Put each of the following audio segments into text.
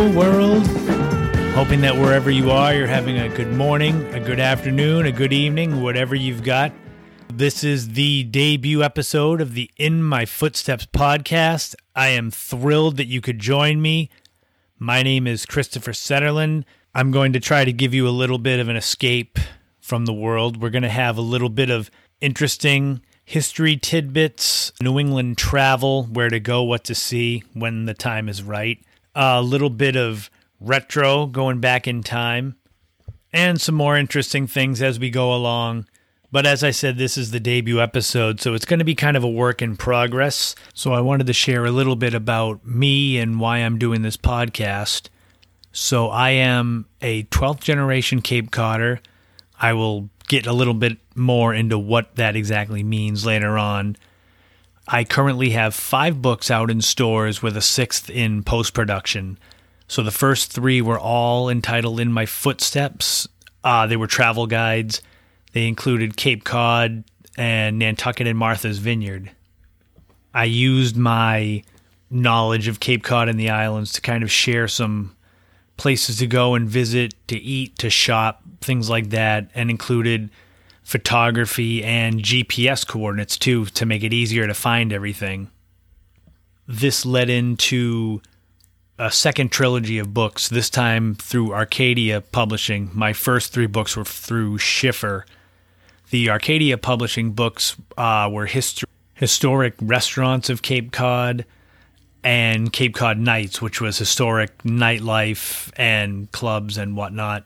Hello, world. Hoping that wherever you are, you're having a good morning, a good afternoon, a good evening, whatever you've got. This is the debut episode of the In My Footsteps podcast. I am thrilled that you could join me. My name is Christopher Setterlund. I'm going to try to give you a little bit of an escape from the world. We're going to have a little bit of interesting history tidbits, New England travel, where to go, what to see when the time is right a little bit of retro going back in time, and some more interesting things as we go along. But as I said, this is the debut episode, so it's going to be kind of a work in progress. So I wanted to share a little bit about me and why I'm doing this podcast. So I am a 12th generation Cape Codder. I will get a little bit more into what that exactly means later on. I currently have five books out in stores with a sixth in post production. So the first three were all entitled In My Footsteps. Uh, they were travel guides. They included Cape Cod and Nantucket and Martha's Vineyard. I used my knowledge of Cape Cod and the islands to kind of share some places to go and visit, to eat, to shop, things like that, and included photography and GPS coordinates too to make it easier to find everything. This led into a second trilogy of books, this time through Arcadia Publishing. My first three books were through Schiffer. The Arcadia Publishing books uh, were hist- historic restaurants of Cape Cod and Cape Cod Nights, which was historic nightlife and clubs and whatnot.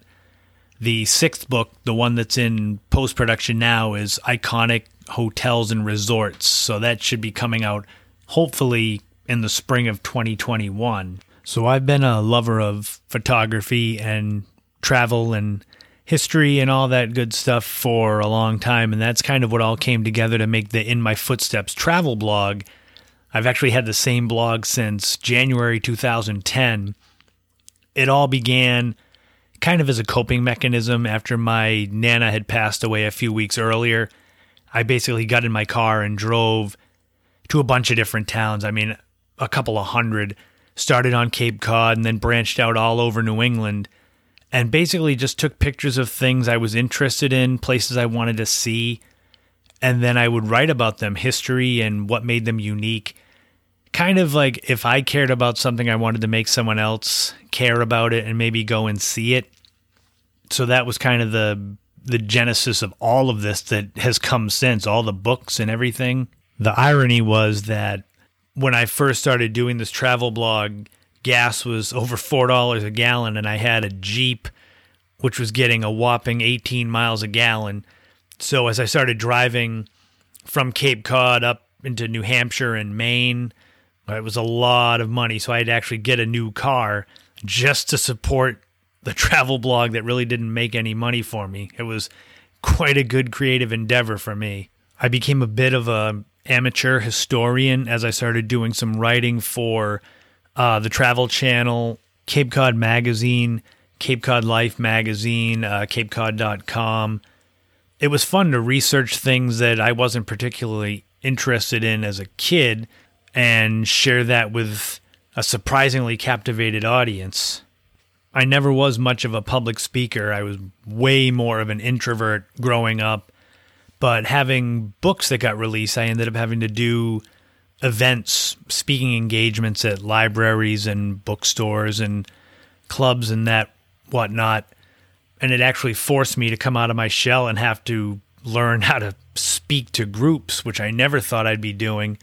The sixth book, the one that's in post production now, is Iconic Hotels and Resorts. So that should be coming out hopefully in the spring of 2021. So I've been a lover of photography and travel and history and all that good stuff for a long time. And that's kind of what all came together to make the In My Footsteps travel blog. I've actually had the same blog since January 2010. It all began kind of as a coping mechanism after my Nana had passed away a few weeks earlier. I basically got in my car and drove to a bunch of different towns. I mean, a couple of hundred. Started on Cape Cod and then branched out all over New England and basically just took pictures of things I was interested in, places I wanted to see, and then I would write about them, history and what made them unique. Kind of like if I cared about something, I wanted to make someone else care about it and maybe go and see it so that was kind of the the genesis of all of this that has come since all the books and everything. The irony was that when I first started doing this travel blog, gas was over four dollars a gallon, and I had a Jeep which was getting a whopping 18 miles a gallon. So as I started driving from Cape Cod up into New Hampshire and Maine, it was a lot of money. So I had to actually get a new car just to support the travel blog that really didn't make any money for me. It was quite a good creative endeavor for me. I became a bit of a amateur historian as I started doing some writing for uh, the Travel Channel, Cape Cod Magazine, Cape Cod Life Magazine, uh, CapeCod.com. It was fun to research things that I wasn't particularly interested in as a kid and share that with a surprisingly captivated audience. I never was much of a public speaker. I was way more of an introvert growing up. But having books that got released, I ended up having to do events, speaking engagements at libraries and bookstores and clubs and that whatnot. And it actually forced me to come out of my shell and have to learn how to speak to groups, which I never thought I'd be doing.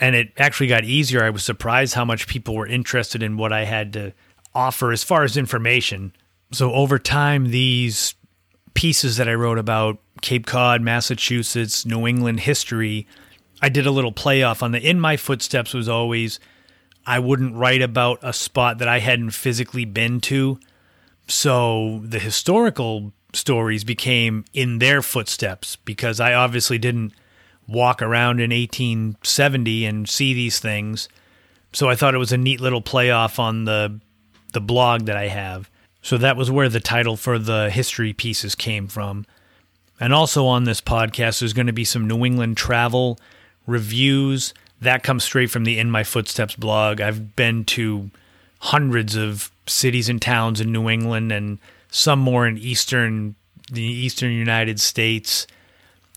And it actually got easier. I was surprised how much people were interested in what I had to offer as far as information. So over time, these pieces that I wrote about Cape Cod, Massachusetts, New England history, I did a little playoff on the In My Footsteps was always I wouldn't write about a spot that I hadn't physically been to. So the historical stories became in their footsteps because I obviously didn't walk around in 1870 and see these things. So I thought it was a neat little playoff on the the blog that I have. So that was where the title for the history pieces came from. And also on this podcast, there's going to be some New England travel reviews. That comes straight from the In My Footsteps blog. I've been to hundreds of cities and towns in New England and some more in eastern the eastern United States.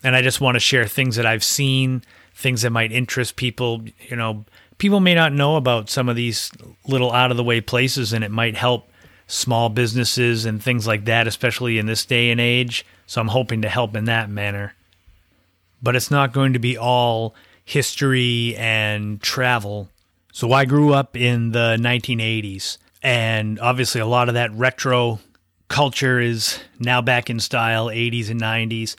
And I just want to share things that I've seen, things that might interest people. You know, people may not know about some of these little out of the way places, and it might help small businesses and things like that, especially in this day and age. So I'm hoping to help in that manner. But it's not going to be all history and travel. So I grew up in the 1980s, and obviously a lot of that retro culture is now back in style, 80s and 90s.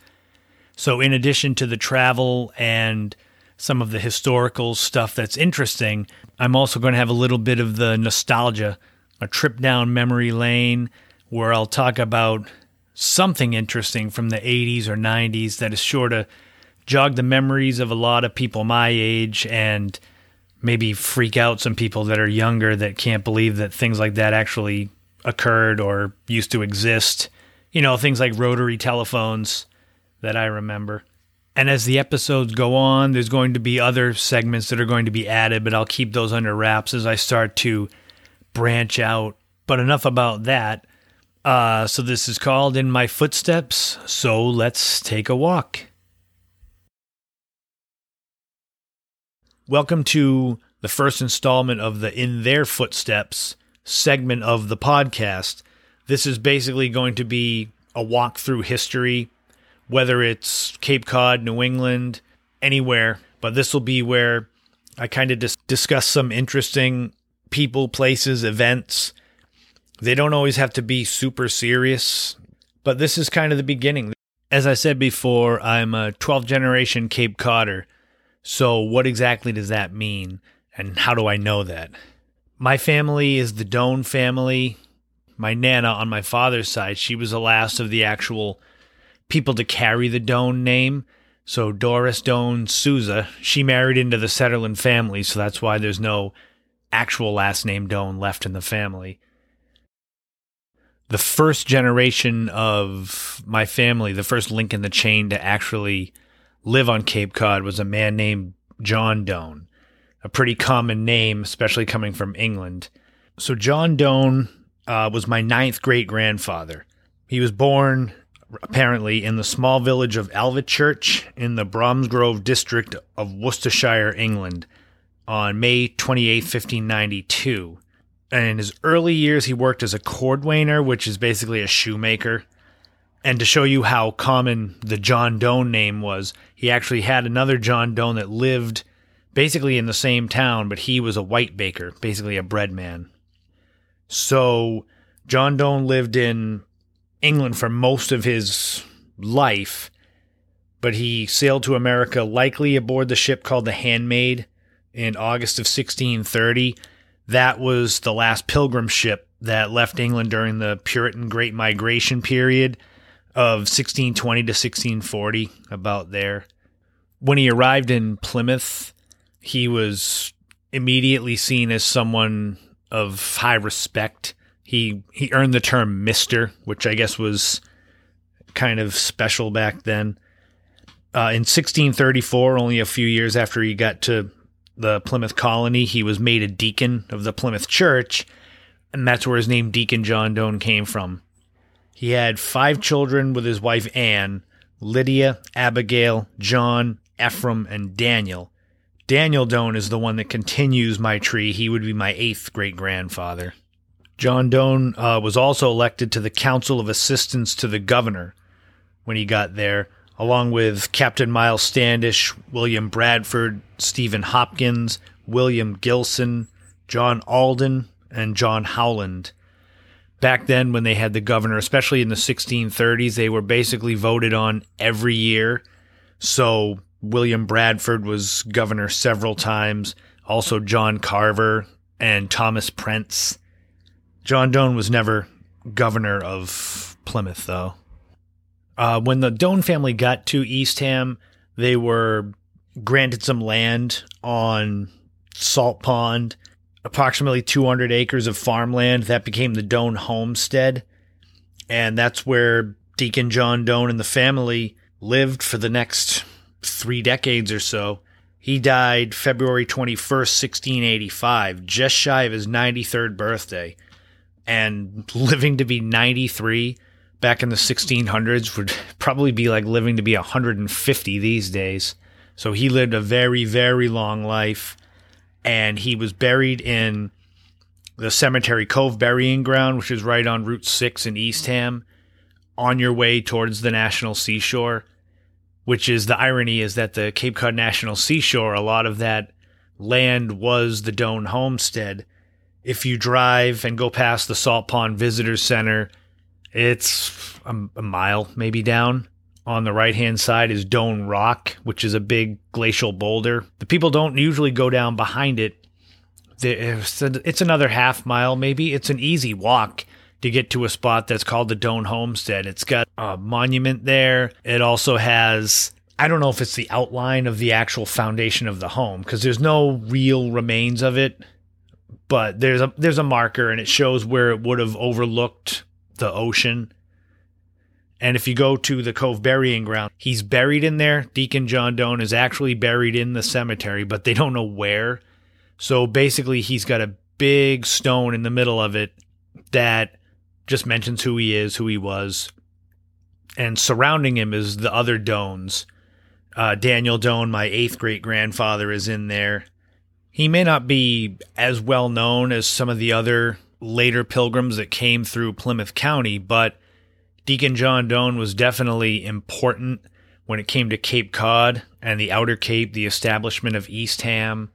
So, in addition to the travel and some of the historical stuff that's interesting, I'm also going to have a little bit of the nostalgia, a trip down memory lane where I'll talk about something interesting from the 80s or 90s that is sure to jog the memories of a lot of people my age and maybe freak out some people that are younger that can't believe that things like that actually occurred or used to exist. You know, things like rotary telephones that I remember. And as the episodes go on, there's going to be other segments that are going to be added, but I'll keep those under wraps as I start to branch out. But enough about that. Uh, so this is called In My Footsteps. So let's take a walk. Welcome to the first installment of the In Their Footsteps segment of the podcast. This is basically going to be a walk through history whether it's Cape Cod, New England, anywhere. But this will be where I kind of dis- discuss some interesting people, places, events. They don't always have to be super serious, but this is kind of the beginning. As I said before, I'm a 12th generation Cape Codder. So, what exactly does that mean? And how do I know that? My family is the Doane family. My Nana on my father's side, she was the last of the actual people to carry the Doane name. So Doris Doane Souza, she married into the Setterlund family, so that's why there's no actual last name Doane left in the family. The first generation of my family, the first link in the chain to actually live on Cape Cod was a man named John Doane, a pretty common name, especially coming from England. So John Doane uh, was my ninth great grandfather. He was born apparently in the small village of Alvechurch in the Bromsgrove district of Worcestershire, England, on May 28, 1592. And in his early years, he worked as a cordwainer, which is basically a shoemaker. And to show you how common the John Doane name was, he actually had another John Doane that lived basically in the same town, but he was a white baker, basically a bread man. So John Doane lived in England for most of his life, but he sailed to America likely aboard the ship called the Handmaid in August of 1630. That was the last pilgrim ship that left England during the Puritan Great Migration period of 1620 to 1640, about there. When he arrived in Plymouth, he was immediately seen as someone of high respect he he earned the term Mister, which I guess was kind of special back then. Uh, in 1634, only a few years after he got to the Plymouth colony, he was made a deacon of the Plymouth Church, and that's where his name Deacon John Doane came from. He had five children with his wife Anne, Lydia, Abigail, John, Ephraim, and Daniel. Daniel Doane is the one that continues my tree. He would be my eighth great grandfather. John Doane uh, was also elected to the Council of Assistants to the Governor when he got there, along with Captain Miles Standish, William Bradford, Stephen Hopkins, William Gilson, John Alden, and John Howland. Back then, when they had the governor, especially in the 1630s, they were basically voted on every year. So William Bradford was governor several times, also John Carver and Thomas Prence. John Doane was never governor of Plymouth, though. Uh, when the Doane family got to Eastham, they were granted some land on Salt Pond, approximately 200 acres of farmland. That became the Doane homestead. And that's where Deacon John Doane and the family lived for the next three decades or so. He died February 21st, 1685, just shy of his 93rd birthday and living to be 93 back in the 1600s would probably be like living to be 150 these days. So he lived a very, very long life. And he was buried in the Cemetery Cove Burying Ground, which is right on Route 6 in Eastham, on your way towards the National Seashore. Which is the irony is that the Cape Cod National Seashore, a lot of that land was the Doane homestead if you drive and go past the Salt Pond Visitor Center, it's a, a mile maybe down. On the right hand side is Doane Rock, which is a big glacial boulder. The people don't usually go down behind it. It's another half mile, maybe. It's an easy walk to get to a spot that's called the Doane Homestead. It's got a monument there. It also has I don't know if it's the outline of the actual foundation of the home because there's no real remains of it but there's a there's a marker and it shows where it would have overlooked the ocean. And if you go to the Cove burying ground, he's buried in there. Deacon John Doane is actually buried in the cemetery, but they don't know where. So basically, he's got a big stone in the middle of it that just mentions who he is, who he was. And surrounding him is the other Doanes. Uh, Daniel Doane, my eighth great grandfather, is in there. He may not be as well known as some of the other later pilgrims that came through Plymouth County, but Deacon John Doane was definitely important when it came to Cape Cod and the Outer Cape, the establishment of Eastham.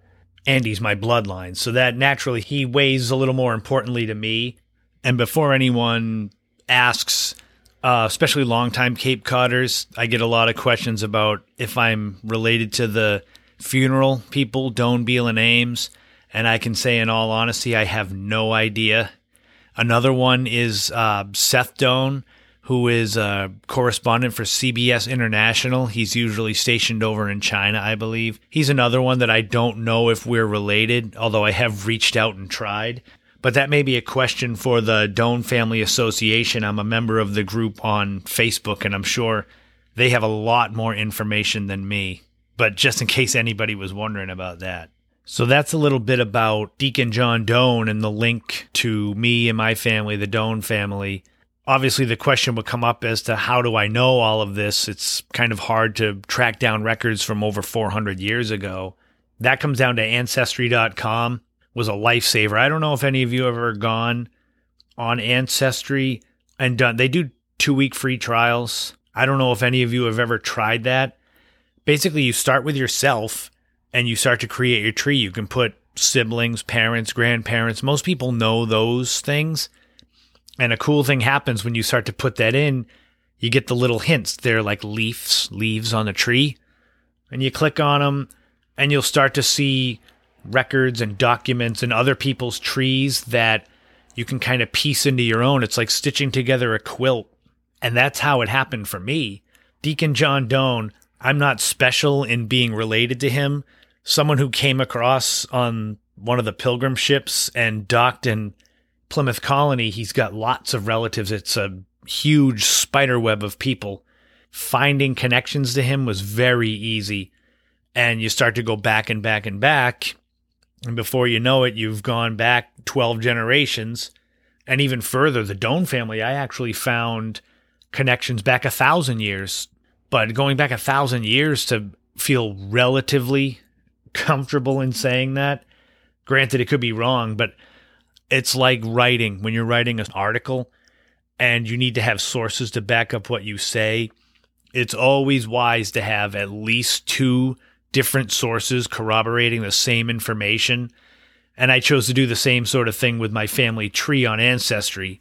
And he's my bloodline. So that naturally he weighs a little more importantly to me. And before anyone asks, uh, especially longtime Cape Codders, I get a lot of questions about if I'm related to the funeral people, Doane, Beal, and Ames. And I can say, in all honesty, I have no idea. Another one is uh, Seth Doane, who is a correspondent for CBS International. He's usually stationed over in China, I believe. He's another one that I don't know if we're related, although I have reached out and tried. But that may be a question for the Doane Family Association. I'm a member of the group on Facebook, and I'm sure they have a lot more information than me but just in case anybody was wondering about that. So that's a little bit about Deacon John Doane and the link to me and my family, the Doane family. Obviously, the question would come up as to how do I know all of this? It's kind of hard to track down records from over 400 years ago. That comes down to ancestry.com was a lifesaver. I don't know if any of you have ever gone on Ancestry and done they do 2 week free trials. I don't know if any of you have ever tried that basically you start with yourself and you start to create your tree. You can put siblings, parents, grandparents. Most people know those things. And a cool thing happens when you start to put that in. You get the little hints. They're like leaves, leaves on a tree. And you click on them and you'll start to see records and documents and other people's trees that you can kind of piece into your own. It's like stitching together a quilt. And that's how it happened for me. Deacon John Doane I'm not special in being related to him. Someone who came across on one of the pilgrim ships and docked in Plymouth Colony, he's got lots of relatives. It's a huge spider web of people. Finding connections to him was very easy. And you start to go back and back and back. And before you know it, you've gone back 12 generations. And even further, the Doane family, I actually found connections back a thousand years but going back a thousand years to feel relatively comfortable in saying that. Granted, it could be wrong, but it's like writing when you're writing an article and you need to have sources to back up what you say. It's always wise to have at least two different sources corroborating the same information. And I chose to do the same sort of thing with my family tree on Ancestry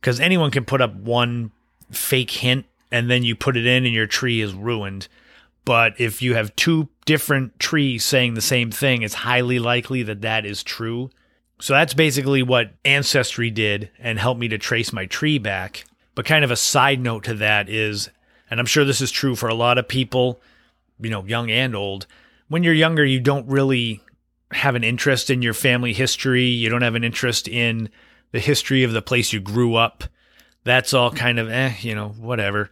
because anyone can put up one fake hint and then you put it in and your tree is ruined. But if you have two different trees saying the same thing, it's highly likely that that is true. So that's basically what Ancestry did and helped me to trace my tree back. But kind of a side note to that is, and I'm sure this is true for a lot of people, you know, young and old, when you're younger, you don't really have an interest in your family history. You don't have an interest in the history of the place you grew up. That's all kind of, eh, you know, whatever.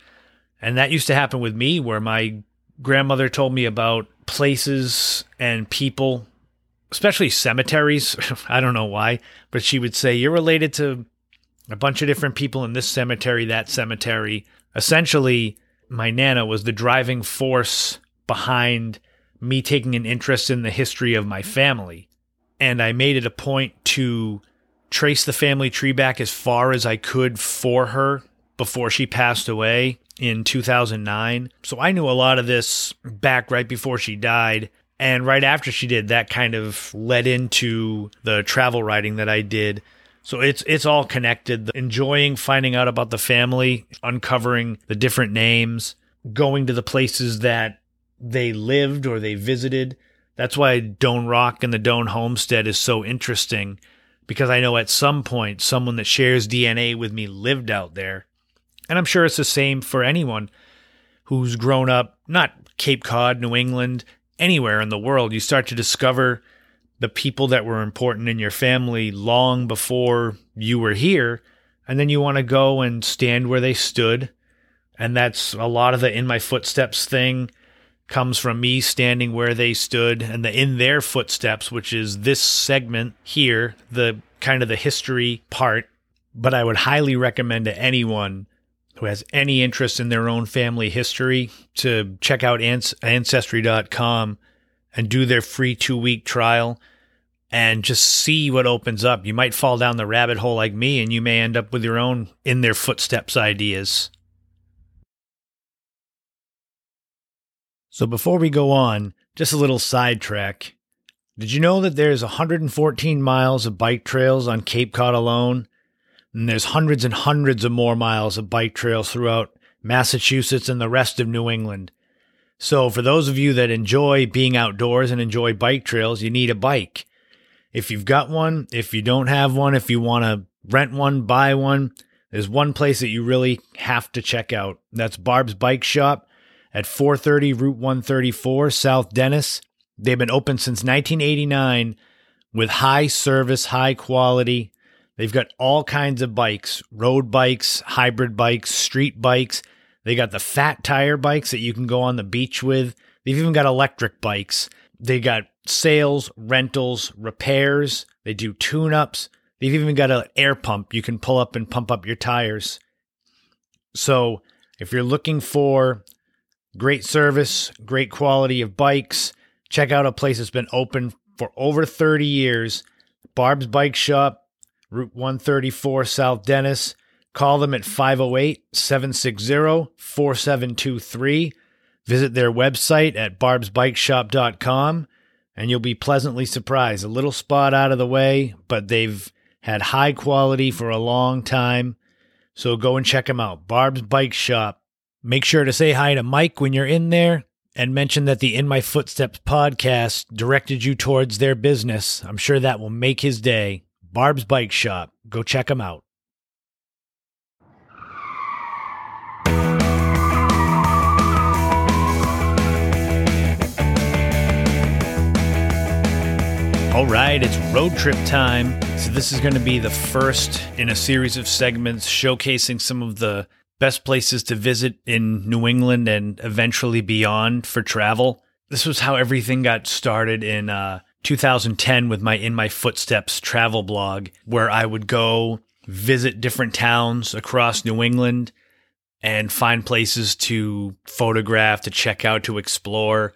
And that used to happen with me where my grandmother told me about places and people, especially cemeteries. I don't know why, but she would say, You're related to a bunch of different people in this cemetery, that cemetery. Essentially, my Nana was the driving force behind me taking an interest in the history of my family. And I made it a point to trace the family tree back as far as I could for her before she passed away in 2009. So I knew a lot of this back right before she died. And right after she did, that kind of led into the travel writing that I did. So it's it's all connected. Enjoying finding out about the family, uncovering the different names, going to the places that they lived or they visited. That's why Doane Rock and the Doane Homestead is so interesting because I know at some point someone that shares DNA with me lived out there. And I'm sure it's the same for anyone who's grown up, not Cape Cod, New England, anywhere in the world. You start to discover the people that were important in your family long before you were here. And then you want to go and stand where they stood. And that's a lot of the in my footsteps thing comes from me standing where they stood and the in their footsteps, which is this segment here, the kind of the history part. But I would highly recommend to anyone who has any interest in their own family history to check out ancestry.com and do their free two week trial and just see what opens up. You might fall down the rabbit hole like me and you may end up with your own in their footsteps ideas. So before we go on, just a little sidetrack. Did you know that there's 114 miles of bike trails on Cape Cod alone? And there's hundreds and hundreds of more miles of bike trails throughout Massachusetts and the rest of New England. So, for those of you that enjoy being outdoors and enjoy bike trails, you need a bike. If you've got one, if you don't have one, if you want to rent one, buy one, there's one place that you really have to check out. That's Barb's Bike Shop at 430 Route 134, South Dennis. They've been open since 1989 with high service, high quality, They've got all kinds of bikes road bikes, hybrid bikes, street bikes. They got the fat tire bikes that you can go on the beach with. They've even got electric bikes. They got sales, rentals, repairs. They do tune ups. They've even got an air pump you can pull up and pump up your tires. So if you're looking for great service, great quality of bikes, check out a place that's been open for over 30 years. Barb's Bike Shop Route 134 South Dennis. Call them at 508 760 4723. Visit their website at barbsbikeshop.com and you'll be pleasantly surprised. A little spot out of the way, but they've had high quality for a long time. So go and check them out. Barb's Bike Shop. Make sure to say hi to Mike when you're in there and mention that the In My Footsteps podcast directed you towards their business. I'm sure that will make his day. Barb's Bike Shop. Go check them out. All right, it's road trip time. So, this is going to be the first in a series of segments showcasing some of the best places to visit in New England and eventually beyond for travel. This was how everything got started in uh, 2010 with my In My Footsteps travel blog, where I would go visit different towns across New England and find places to photograph, to check out, to explore.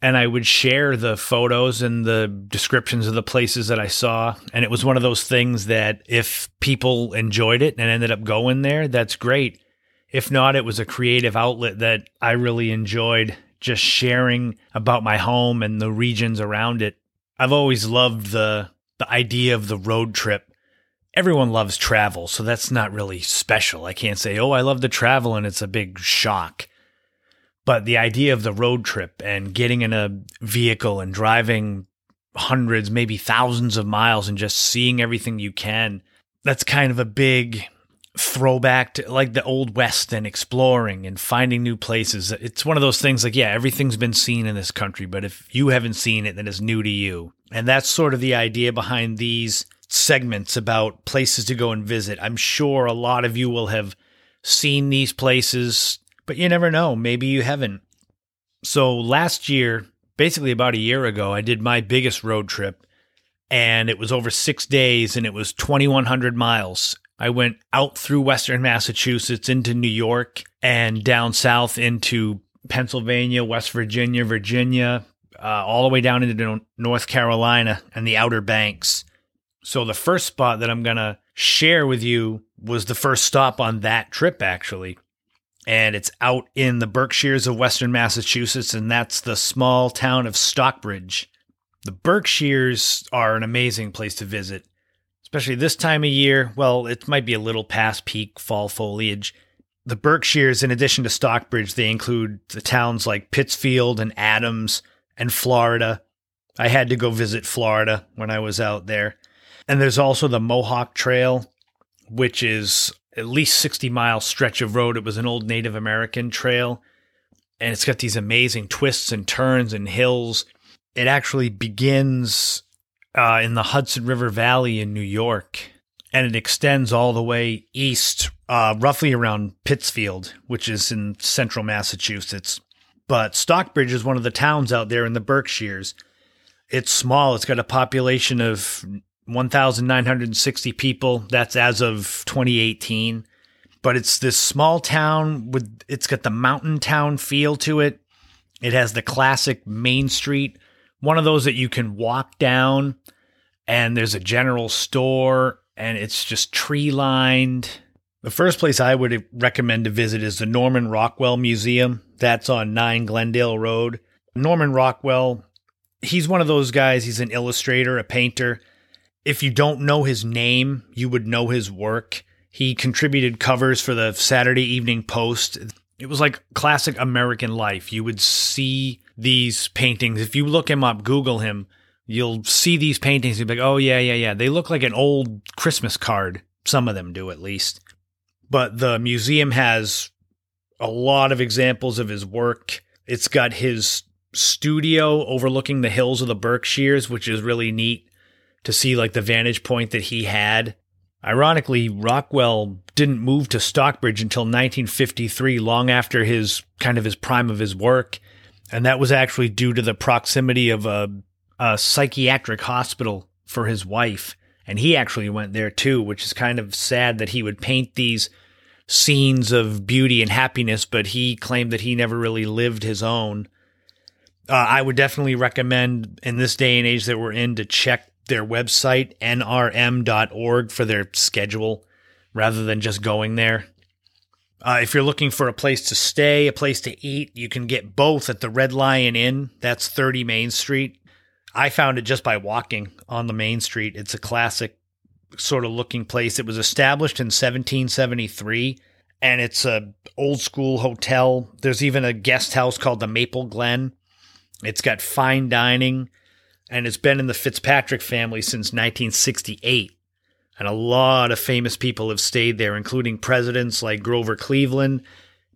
And I would share the photos and the descriptions of the places that I saw. And it was one of those things that if people enjoyed it and ended up going there, that's great. If not, it was a creative outlet that I really enjoyed just sharing about my home and the regions around it. I've always loved the the idea of the road trip. Everyone loves travel, so that's not really special. I can't say, "Oh, I love to travel," and it's a big shock. But the idea of the road trip and getting in a vehicle and driving hundreds, maybe thousands of miles and just seeing everything you can, that's kind of a big throwback to like the old west and exploring and finding new places. It's one of those things like yeah everything's been seen in this country but if you haven't seen it then it's new to you. And that's sort of the idea behind these segments about places to go and visit. I'm sure a lot of you will have seen these places but you never know. Maybe you haven't. So last year, basically about a year ago, I did my biggest road trip and it was over six days and it was 2,100 miles. I went out through Western Massachusetts into New York and down south into Pennsylvania, West Virginia, Virginia, uh, all the way down into North Carolina and the Outer Banks. So the first spot that I'm going to share with you was the first stop on that trip, actually and it's out in the Berkshires of Western Massachusetts, and that's the small town of Stockbridge. The Berkshires are an amazing place to visit, especially this time of year. Well, it might be a little past peak fall foliage. The Berkshires, in addition to Stockbridge, they include the towns like Pittsfield and Adams and Florida. I had to go visit Florida when I was out there. And there's also the Mohawk Trail, which is at least 60 mile stretch of road. It was an old Native American trail, and it's got these amazing twists and turns and hills. It actually begins uh, in the Hudson River Valley in New York, and it extends all the way east, uh, roughly around Pittsfield, which is in central Massachusetts. But Stockbridge is one of the towns out there in the Berkshires. It's small. It's got a population of 1,960 people. That's as of 2018. But it's this small town with, it's got the mountain town feel to it. It has the classic Main Street, one of those that you can walk down, and there's a general store, and it's just tree lined. The first place I would recommend to visit is the Norman Rockwell Museum. That's on 9 Glendale Road. Norman Rockwell, he's one of those guys, he's an illustrator, a painter if you don't know his name, you would know his work. He contributed covers for the Saturday Evening Post. It was like classic American life. You would see these paintings. If you look him up, Google him, you'll see these paintings. You'll be like, oh, yeah, yeah, yeah. They look like an old Christmas card. Some of them do, at least. But the museum has a lot of examples of his work. It's got his studio overlooking the hills of the Berkshires, which is really neat to see like the vantage point that he had. Ironically, Rockwell didn't move to Stockbridge until 1953, long after his kind of his prime of his work, and that was actually due to the proximity of a, a psychiatric hospital for his wife. And he actually went there too, which is kind of sad that he would paint these scenes of beauty and happiness, but he claimed that he never really lived his own. Uh, I would definitely recommend in this day and age that we're in to check their website, nrm.org, for their schedule rather than just going there. Uh, if you're looking for a place to stay, a place to eat, you can get both at the Red Lion Inn. That's 30 Main Street. I found it just by walking on the Main Street. It's a classic sort of looking place. It was established in 1773 and it's a old school hotel. There's even a guest house called the Maple Glen. It's got fine dining and it's been in the Fitzpatrick family since 1968. And a lot of famous people have stayed there, including presidents like Grover Cleveland,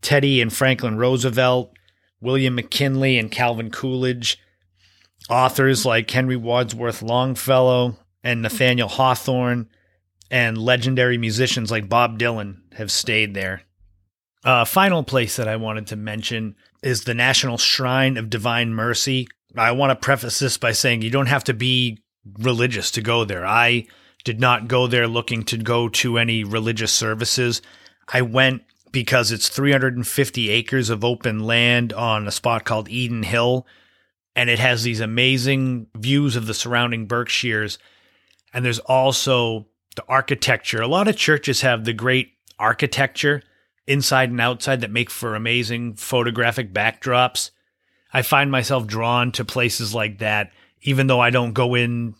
Teddy and Franklin Roosevelt, William McKinley and Calvin Coolidge, authors like Henry Wadsworth Longfellow and Nathaniel Hawthorne, and legendary musicians like Bob Dylan have stayed there. A uh, final place that I wanted to mention is the National Shrine of Divine Mercy, I want to preface this by saying you don't have to be religious to go there. I did not go there looking to go to any religious services. I went because it's 350 acres of open land on a spot called Eden Hill, and it has these amazing views of the surrounding Berkshires. And there's also the architecture. A lot of churches have the great architecture inside and outside that make for amazing photographic backdrops. I find myself drawn to places like that, even though I don't go in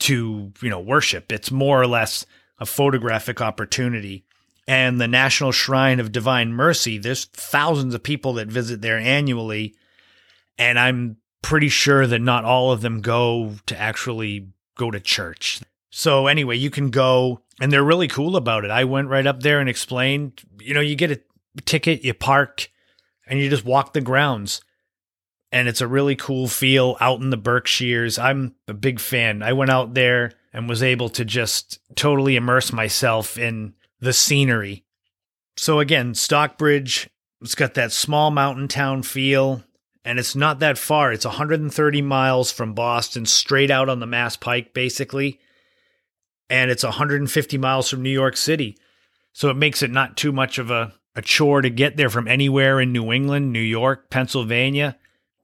to, you know, worship. It's more or less a photographic opportunity. And the National Shrine of Divine Mercy, there's thousands of people that visit there annually. And I'm pretty sure that not all of them go to actually go to church. So anyway, you can go and they're really cool about it. I went right up there and explained, you know, you get a ticket, you park, and you just walk the grounds. And it's a really cool feel out in the Berkshires. I'm a big fan. I went out there and was able to just totally immerse myself in the scenery. So again, Stockbridge, it's got that small mountain town feel and it's not that far. It's 130 miles from Boston, straight out on the Mass Pike, basically. And it's 150 miles from New York City. So it makes it not too much of a, a chore to get there from anywhere in New England, New York, Pennsylvania.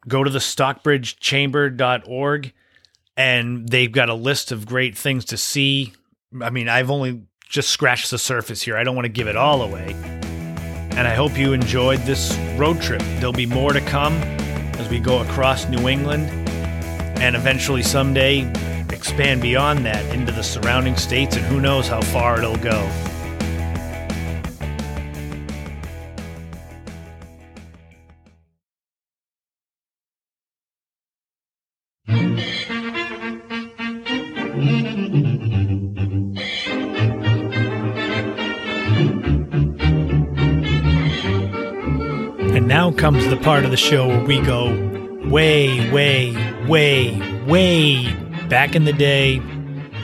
Go to the stockbridgechamber.org and they've got a list of great things to see. I mean, I've only just scratched the surface here. I don't want to give it all away. And I hope you enjoyed this road trip. There'll be more to come as we go across New England and eventually someday expand beyond that into the surrounding states, and who knows how far it'll go. And now comes the part of the show where we go way, way, way, way back in the day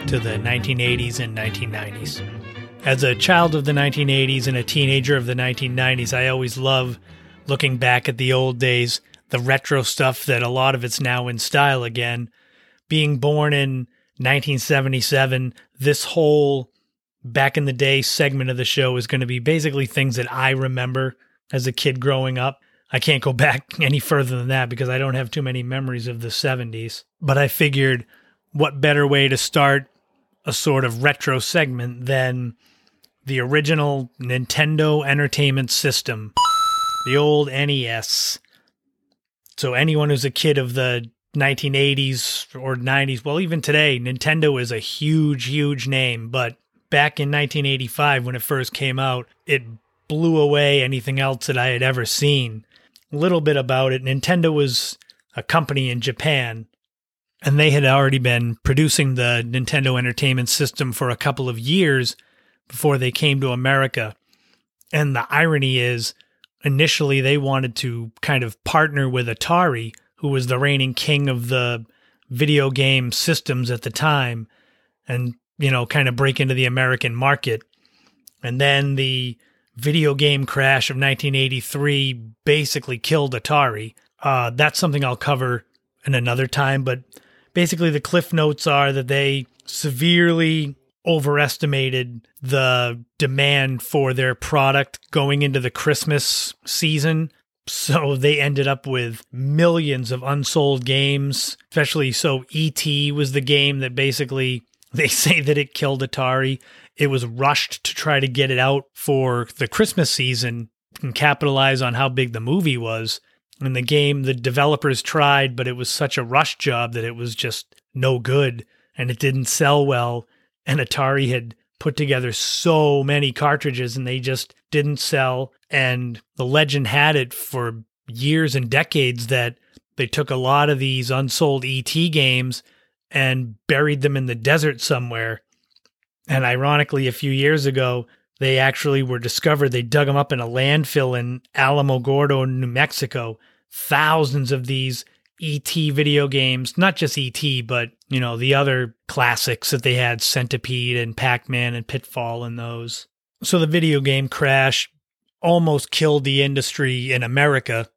to the 1980s and 1990s. As a child of the 1980s and a teenager of the 1990s, I always love looking back at the old days, the retro stuff that a lot of it's now in style again. Being born in 1977, this whole back in the day segment of the show is going to be basically things that I remember as a kid growing up. I can't go back any further than that because I don't have too many memories of the 70s. But I figured what better way to start a sort of retro segment than the original Nintendo Entertainment System, the old NES. So, anyone who's a kid of the 1980s or 90s, well, even today, Nintendo is a huge, huge name. But back in 1985, when it first came out, it blew away anything else that I had ever seen. A little bit about it Nintendo was a company in Japan, and they had already been producing the Nintendo Entertainment System for a couple of years before they came to America. And the irony is, initially, they wanted to kind of partner with Atari, who was the reigning king of the video game systems at the time, and, you know, kind of break into the American market. And then the video game crash of 1983 basically killed Atari. Uh, that's something I'll cover in another time, but basically the cliff notes are that they severely overestimated the demand for their product going into the Christmas season. So they ended up with millions of unsold games, especially so ET was the game that basically they say that it killed Atari it was rushed to try to get it out for the Christmas season and capitalize on how big the movie was. And the game, the developers tried, but it was such a rush job that it was just no good and it didn't sell well. And Atari had put together so many cartridges and they just didn't sell. And the legend had it for years and decades that they took a lot of these unsold ET games and buried them in the desert somewhere and ironically, a few years ago, they actually were discovered. They dug them up in a landfill in Alamogordo, New Mexico. Thousands of these ET video games, not just ET, but you know the other classics that they had, Centipede and Pac-Man and Pitfall and those. So the video game crash almost killed the industry in America,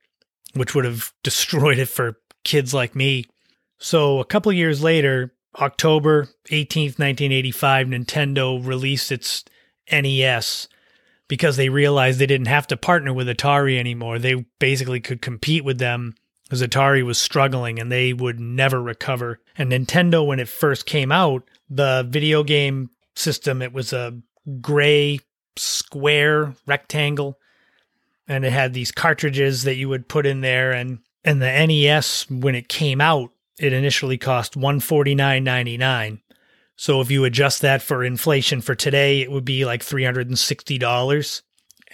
which would have destroyed it for kids like me. So a couple years later, October 18th, 1985, Nintendo released its NES because they realized they didn't have to partner with Atari anymore. They basically could compete with them because Atari was struggling and they would never recover. And Nintendo, when it first came out, the video game system, it was a gray square rectangle. And it had these cartridges that you would put in there. And and the NES when it came out it initially cost 149.99 so if you adjust that for inflation for today it would be like $360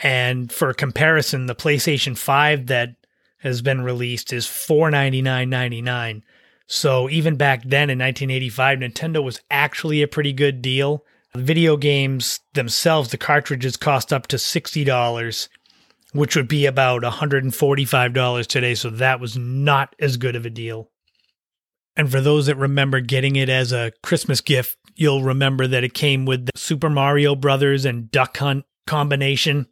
and for comparison the PlayStation 5 that has been released is 499.99 so even back then in 1985 Nintendo was actually a pretty good deal video games themselves, the cartridges cost up to $60, which would be about $145 today. So that was not as good of a deal. And for those that remember getting it as a Christmas gift, you'll remember that it came with the Super Mario Brothers and Duck Hunt combination.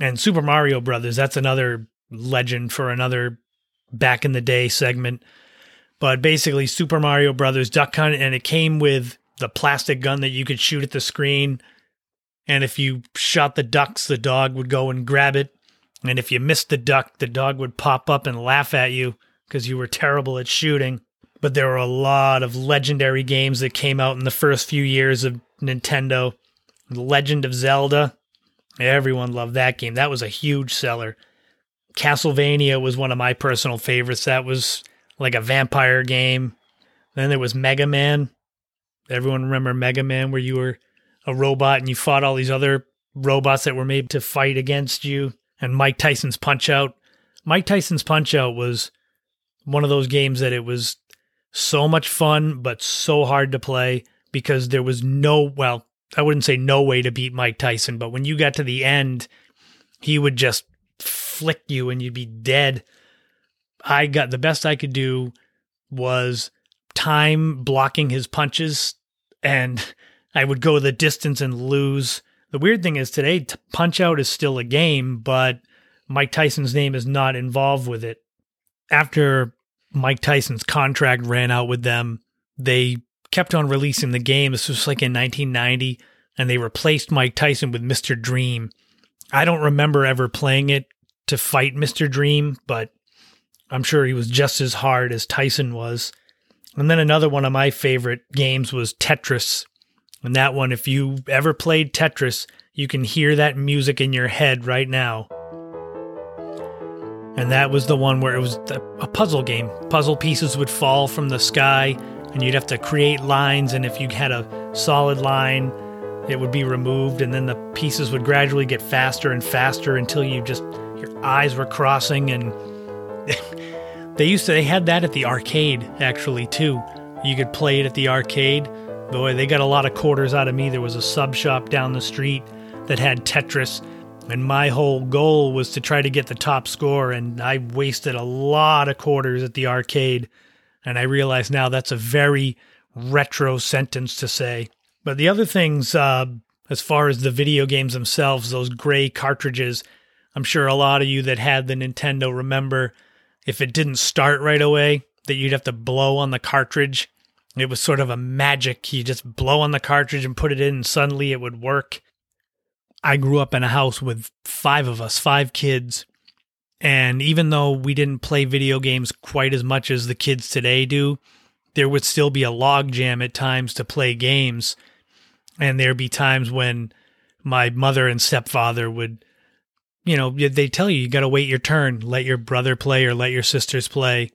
And Super Mario Brothers, that's another legend for another back in the day segment. But basically, Super Mario Brothers Duck Hunt, and it came with the plastic gun that you could shoot at the screen. And if you shot the ducks, the dog would go and grab it. And if you missed the duck, the dog would pop up and laugh at you because you were terrible at shooting. But there were a lot of legendary games that came out in the first few years of Nintendo. Legend of Zelda. Everyone loved that game. That was a huge seller. Castlevania was one of my personal favorites. That was like a vampire game. Then there was Mega Man. Everyone remember Mega Man where you were a robot and you fought all these other robots that were made to fight against you and Mike Tyson's Punch Out. Mike Tyson's Punch Out was one of those games that it was so much fun but so hard to play because there was no well, I wouldn't say no way to beat Mike Tyson, but when you got to the end, he would just flick you and you'd be dead. I got the best I could do was time blocking his punches and I would go the distance and lose. The weird thing is today, Punch Out is still a game, but Mike Tyson's name is not involved with it. After Mike Tyson's contract ran out with them, they kept on releasing the game. This was like in 1990, and they replaced Mike Tyson with Mr. Dream. I don't remember ever playing it to fight Mr. Dream, but I'm sure he was just as hard as Tyson was. And then another one of my favorite games was Tetris. And that one, if you ever played Tetris, you can hear that music in your head right now. And that was the one where it was a puzzle game. Puzzle pieces would fall from the sky, and you'd have to create lines. And if you had a solid line, it would be removed, and then the pieces would gradually get faster and faster until you just, your eyes were crossing and They used to they had that at the arcade actually too. You could play it at the arcade. Boy, they got a lot of quarters out of me. There was a sub shop down the street that had Tetris, and my whole goal was to try to get the top score. And I wasted a lot of quarters at the arcade. And I realize now that's a very retro sentence to say. But the other things, uh, as far as the video games themselves, those gray cartridges, I'm sure a lot of you that had the Nintendo remember if it didn't start right away, that you'd have to blow on the cartridge. It was sort of a magic. You just blow on the cartridge and put it in, and suddenly it would work. I grew up in a house with five of us, five kids. And even though we didn't play video games quite as much as the kids today do, there would still be a logjam at times to play games. And there'd be times when my mother and stepfather would you know, they tell you you got to wait your turn, let your brother play or let your sisters play.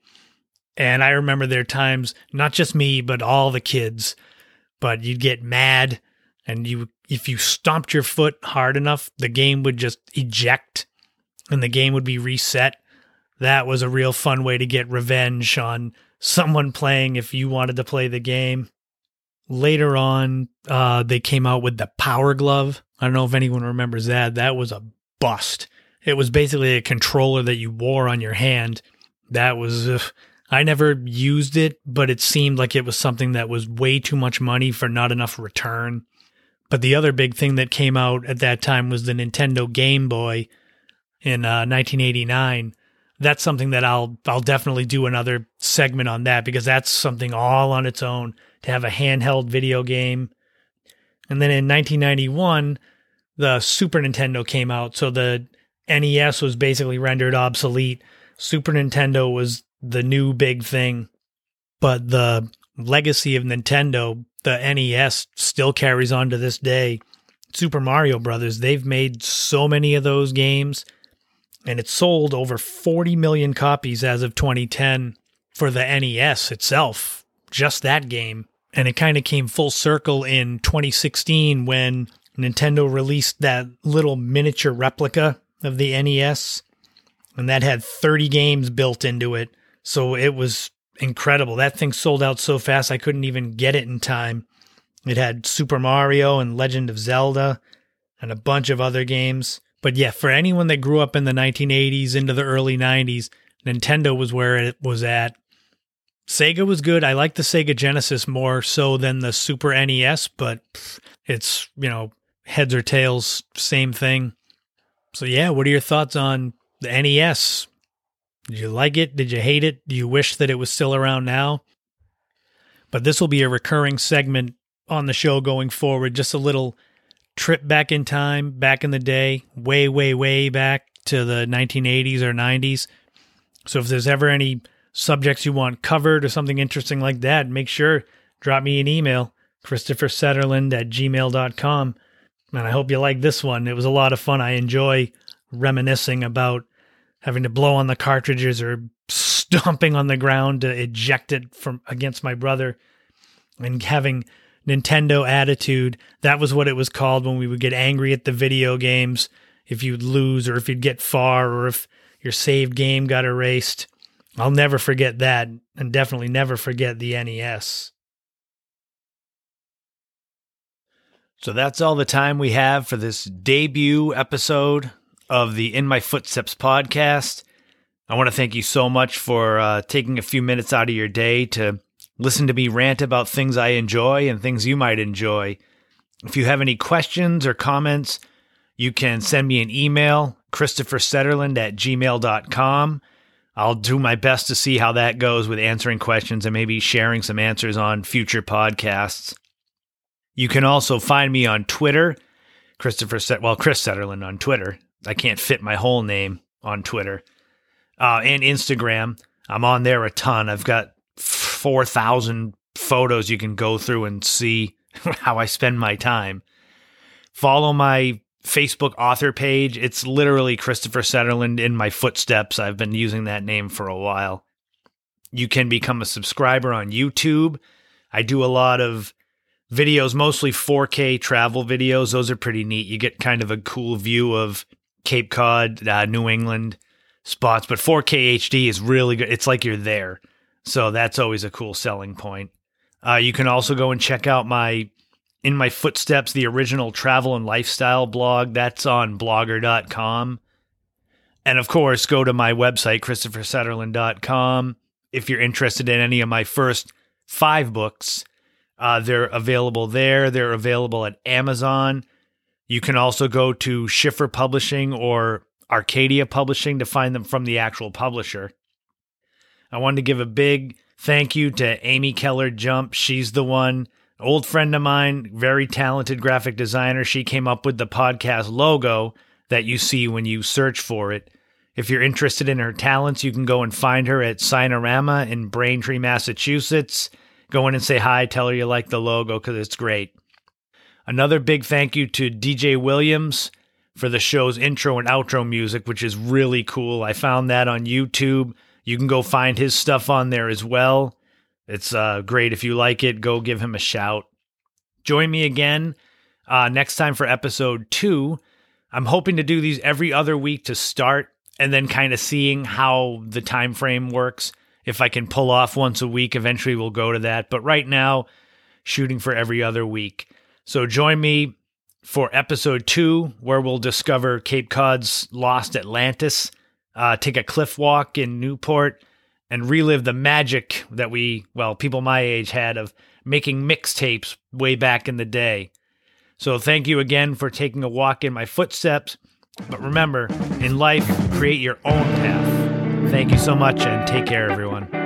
And I remember there times, not just me, but all the kids, but you'd get mad and you if you stomped your foot hard enough, the game would just eject and the game would be reset. That was a real fun way to get revenge on someone playing if you wanted to play the game. Later on, uh, they came out with the Power Glove. I don't know if anyone remembers that. That was a bust. It was basically a controller that you wore on your hand. That was, uh, I never used it, but it seemed like it was something that was way too much money for not enough return. But the other big thing that came out at that time was the Nintendo Game Boy in uh, 1989. That's something that I'll I'll definitely do another segment on that because that's something all on its own to have a handheld video game. And then in 1991, the Super Nintendo came out. So the NES was basically rendered obsolete. Super Nintendo was the new big thing. But the legacy of Nintendo, the NES, still carries on to this day. Super Mario Brothers, they've made so many of those games, and it sold over 40 million copies as of 2010 for the NES itself, just that game. And it kind of came full circle in 2016 when Nintendo released that little miniature replica of the NES, and that had 30 games built into it. So it was incredible. That thing sold out so fast I couldn't even get it in time. It had Super Mario and Legend of Zelda and a bunch of other games. But yeah, for anyone that grew up in the 1980s into the early 90s, Nintendo was where it was at. Sega was good. I like the Sega Genesis more so than the Super NES, but it's, you know, heads or tails, same thing. So yeah, what are your thoughts on the NES? Did you like it? Did you hate it? Do you wish that it was still around now? But this will be a recurring segment on the show going forward, just a little trip back in time, back in the day, way, way, way back to the 1980s or 90s. So if there's ever any subjects you want covered or something interesting like that, make sure drop me an email, Christopher Setterlund at gmail.com. And I hope you like this one. It was a lot of fun. I enjoy reminiscing about having to blow on the cartridges or stomping on the ground to eject it from against my brother and having Nintendo attitude. That was what it was called when we would get angry at the video games if you'd lose or if you'd get far or if your saved game got erased. I'll never forget that and definitely never forget the NES. So that's all the time we have for this debut episode of the In My Footsteps podcast. I want to thank you so much for uh, taking a few minutes out of your day to listen to me rant about things I enjoy and things you might enjoy. If you have any questions or comments, you can send me an email, christophersetterlund at gmail.com. I'll do my best to see how that goes with answering questions and maybe sharing some answers on future podcasts. You can also find me on Twitter, Christopher Set well, Chris Setterlund on Twitter. I can't fit my whole name on Twitter. Uh, and Instagram. I'm on there a ton. I've got 4,000 photos you can go through and see how I spend my time. Follow my Facebook author page. It's literally Christopher Setterlund in my footsteps. I've been using that name for a while. You can become a subscriber on YouTube. I do a lot of videos, mostly 4K travel videos. Those are pretty neat. You get kind of a cool view of Cape Cod, uh, New England spots, but 4K HD is really good. It's like you're there. So that's always a cool selling point. Uh, you can also go and check out my In My Footsteps, the original travel and lifestyle blog. That's on blogger.com. And of course, go to my website, christophersetterlund.com. If you're interested in any of my first five books, uh, they're available there. They're available at Amazon. You can also go to Schiffer Publishing or Arcadia Publishing to find them from the actual publisher. I wanted to give a big thank you to Amy Keller Jump. She's the one, old friend of mine, very talented graphic designer. She came up with the podcast logo that you see when you search for it. If you're interested in her talents, you can go and find her at Signarama in Braintree, Massachusetts. Go in and say hi, tell her you like the logo because it's great. Another big thank you to DJ Williams for the show's intro and outro music, which is really cool. I found that on YouTube. You can go find his stuff on there as well. It's uh, great. If you like it, go give him a shout. Join me again uh, next time for episode two. I'm hoping to do these every other week to start and then kind of seeing how the time frame works. If I can pull off once a week, eventually we'll go to that. But right now, shooting for every other week. So join me for episode two, where we'll discover Cape Cod's lost Atlantis uh, take a cliff walk in Newport, and relive the magic that we, well, people my age had of making mixtapes way back in the day. So thank you again for taking a walk in my footsteps. But remember, in life, create your own path. Thank you so much and take care, everyone.